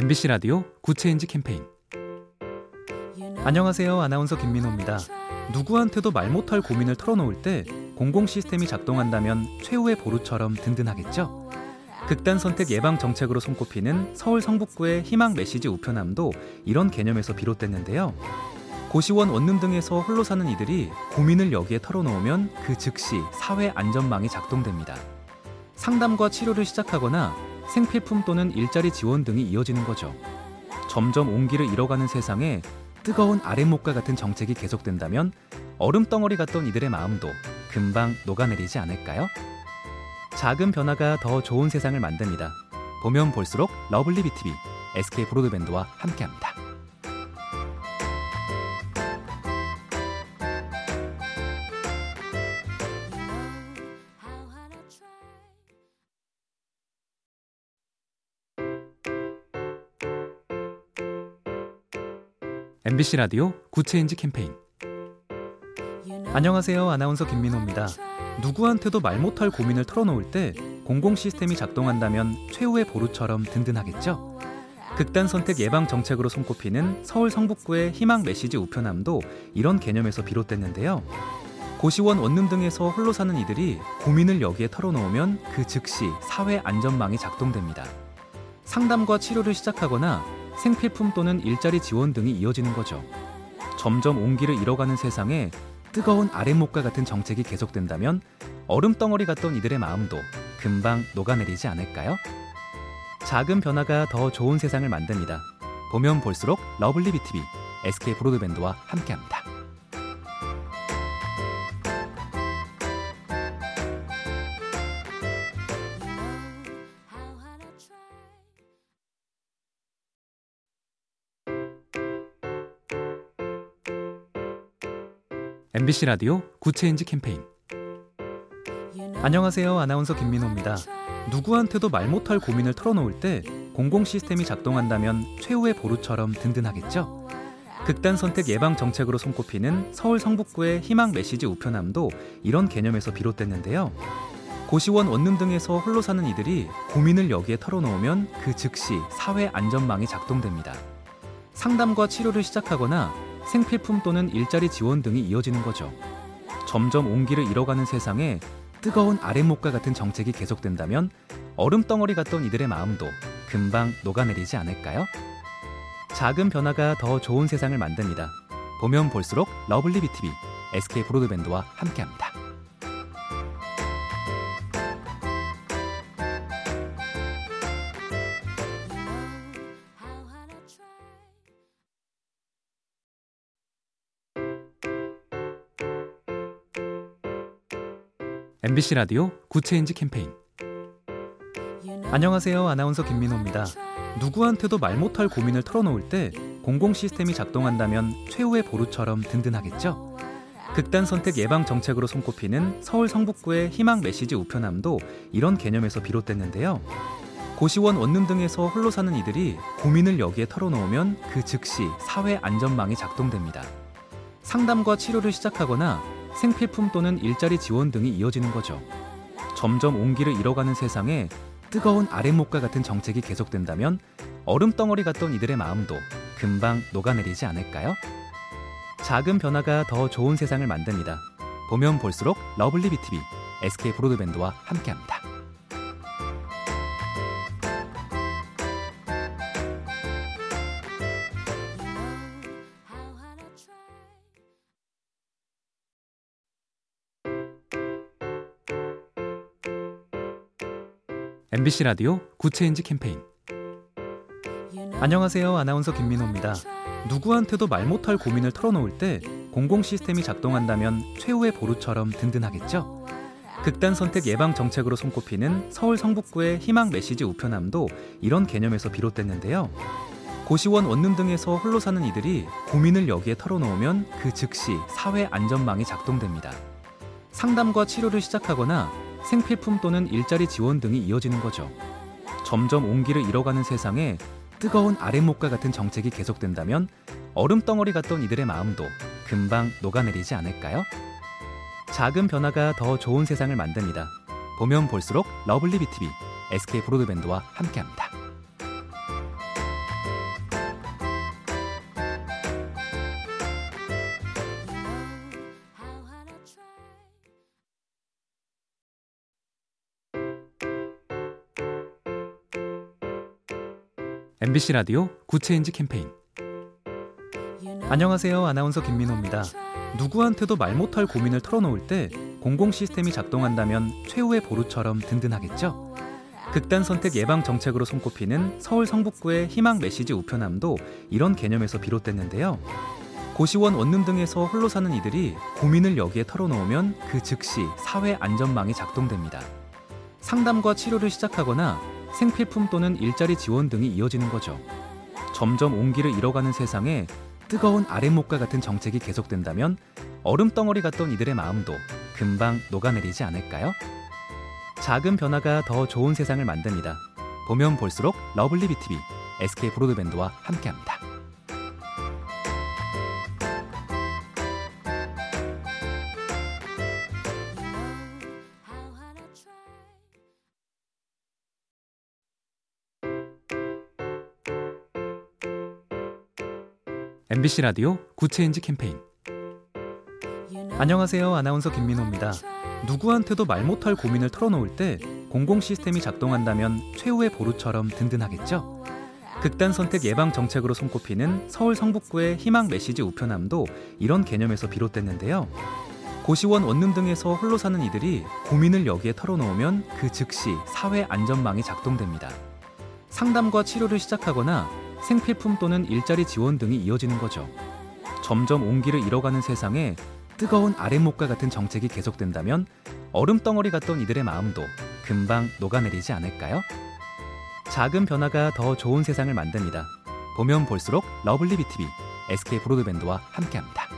MBC 라디오 Good Change 캠페인 안녕하세요. 아나운서 김민호입니다. 누구한테도 말 못할 고민을 털어놓을 때 공공 시스템이 작동한다면 최후의 보루처럼 든든하겠죠? 극단 선택 예방 정책으로 손꼽히는 서울 성북구의 희망 메시지 우편함도 이런 개념에서 비롯됐는데요. 고시원 원룸 등에서 홀로 사는 이들이 고민을 여기에 털어놓으면 그 즉시 사회 안전망이 작동됩니다. 상담과 치료를 시작하거나 생필품 또는 일자리 지원 등이 이어지는 거죠. 점점 온기를 잃어가는 세상에 뜨거운 아랫목과 같은 정책이 계속된다면 얼음 덩어리 같던 이들의 마음도 금방 녹아내리지 않을까요? 작은 변화가 더 좋은 세상을 만듭니다. 보면 볼수록 lovely B tv SK 브로드밴드와 함께합니다. MBC 라디오 Good Change 캠페인 안녕하세요. 아나운서 김민호입니다. 누구한테도 말 못할 고민을 털어놓을 때 공공 시스템이 작동한다면 최후의 보루처럼 든든하겠죠? 극단 선택 예방 정책으로 손꼽히는 서울 성북구의 희망 메시지 우편함도 이런 개념에서 비롯됐는데요. 고시원 원룸 등에서 홀로 사는 이들이 고민을 여기에 털어놓으면 그 즉시 사회 안전망이 작동됩니다. 상담과 치료를 시작하거나 생필품 또는 일자리 지원 등이 이어지는 거죠. 점점 온기를 잃어가는 세상에 뜨거운 아랫목과 같은 정책이 계속된다면 얼음 덩어리 같던 이들의 마음도 금방 녹아내리지 않을까요? 작은 변화가 더 좋은 세상을 만듭니다. 보면 볼수록 lovely B tv SK 브로드밴드와 함께합니다. MBC 라디오 Good Change 캠페인 안녕하세요. 아나운서 김민호입니다. 누구한테도 말 못할 고민을 털어놓을 때 공공 시스템이 작동한다면 최후의 보루처럼 든든하겠죠? 극단 선택 예방 정책으로 손꼽히는 서울 성북구의 희망 메시지 우편함도 이런 개념에서 비롯됐는데요. 고시원 원룸 등에서 홀로 사는 이들이 고민을 여기에 털어놓으면 그 즉시 사회 안전망이 작동됩니다. 상담과 치료를 시작하거나 생필품 또는 일자리 지원 등이 이어지는 거죠. 점점 온기를 잃어가는 세상에 뜨거운 아랫목과 같은 정책이 계속된다면 얼음덩어리 같던 이들의 마음도 금방 녹아내리지 않을까요? 작은 변화가 더 좋은 세상을 만듭니다. 보면 볼수록 lovely B tv SK 브로드밴드와 함께합니다. MBC 라디오 Good Change 캠페인 안녕하세요. 아나운서 김민호입니다. 누구한테도 말 못할 고민을 털어놓을 때 공공 시스템이 작동한다면 최후의 보루처럼 든든하겠죠? 극단 선택 예방 정책으로 손꼽히는 서울 성북구의 희망 메시지 우편함도 이런 개념에서 비롯됐는데요. 고시원 원룸 등에서 홀로 사는 이들이 고민을 여기에 털어놓으면 그 즉시 사회 안전망이 작동됩니다. 상담과 치료를 시작하거나 생필품 또는 일자리 지원 등이 이어지는 거죠. 점점 온기를 잃어가는 세상에 뜨거운 아랫목과 같은 정책이 계속된다면 얼음덩어리 같던 이들의 마음도 금방 녹아내리지 않을까요? 작은 변화가 더 좋은 세상을 만듭니다. 보면 볼수록 lovely B tv SK 브로드밴드와 함께합니다. MBC 라디오 Good Change 캠페인 안녕하세요. 아나운서 김민호입니다. 누구한테도 말 못할 고민을 털어놓을 때 공공 시스템이 작동한다면 최후의 보루처럼 든든하겠죠? 극단 선택 예방 정책으로 손꼽히는 서울 성북구의 희망 메시지 우편함도 이런 개념에서 비롯됐는데요. 고시원 원룸 등에서 홀로 사는 이들이 고민을 여기에 털어놓으면 그 즉시 사회 안전망이 작동됩니다. 상담과 치료를 시작하거나 생필품 또는 일자리 지원 등이 이어지는 거죠. 점점 온기를 잃어가는 세상에 뜨거운 아랫목과 같은 정책이 계속된다면 얼음 덩어리 같던 이들의 마음도 금방 녹아내리지 않을까요? 작은 변화가 더 좋은 세상을 만듭니다. 보면 볼수록 lovely B tv SK 브로드밴드와 함께합니다. MBC 라디오 Good Change 캠페인 안녕하세요. 아나운서 김민호입니다. 누구한테도 말 못할 고민을 털어놓을 때 공공 시스템이 작동한다면 최후의 보루처럼 든든하겠죠? 극단 선택 예방 정책으로 손꼽히는 서울 성북구의 희망 메시지 우편함도 이런 개념에서 비롯됐는데요. 고시원 원룸 등에서 홀로 사는 이들이 고민을 여기에 털어놓으면 그 즉시 사회 안전망이 작동됩니다. 상담과 치료를 시작하거나 생필품 또는 일자리 지원 등이 이어지는 거죠. 점점 온기를 잃어가는 세상에 뜨거운 아랫목과 같은 정책이 계속된다면 얼음 덩어리 같던 이들의 마음도 금방 녹아내리지 않을까요? 작은 변화가 더 좋은 세상을 만듭니다. 보면 볼수록 lovely B tv SK 브로드밴드와 함께합니다. MBC 라디오 Good Change 캠페인 안녕하세요. 아나운서 김민호입니다. 누구한테도 말 못할 고민을 털어놓을 때 공공 시스템이 작동한다면 최후의 보루처럼 든든하겠죠? 극단 선택 예방 정책으로 손꼽히는 서울 성북구의 희망 메시지 우편함도 이런 개념에서 비롯됐는데요. 고시원 원룸 등에서 홀로 사는 이들이 고민을 여기에 털어놓으면 그 즉시 사회 안전망이 작동됩니다. 상담과 치료를 시작하거나 생필품 또는 일자리 지원 등이 이어지는 거죠. 점점 온기를 잃어가는 세상에 뜨거운 아랫목과 같은 정책이 계속된다면 얼음덩어리 같던 이들의 마음도 금방 녹아내리지 않을까요? 작은 변화가 더 좋은 세상을 만듭니다. 보면 볼수록 lovely B tv SK 브로드밴드와 함께합니다.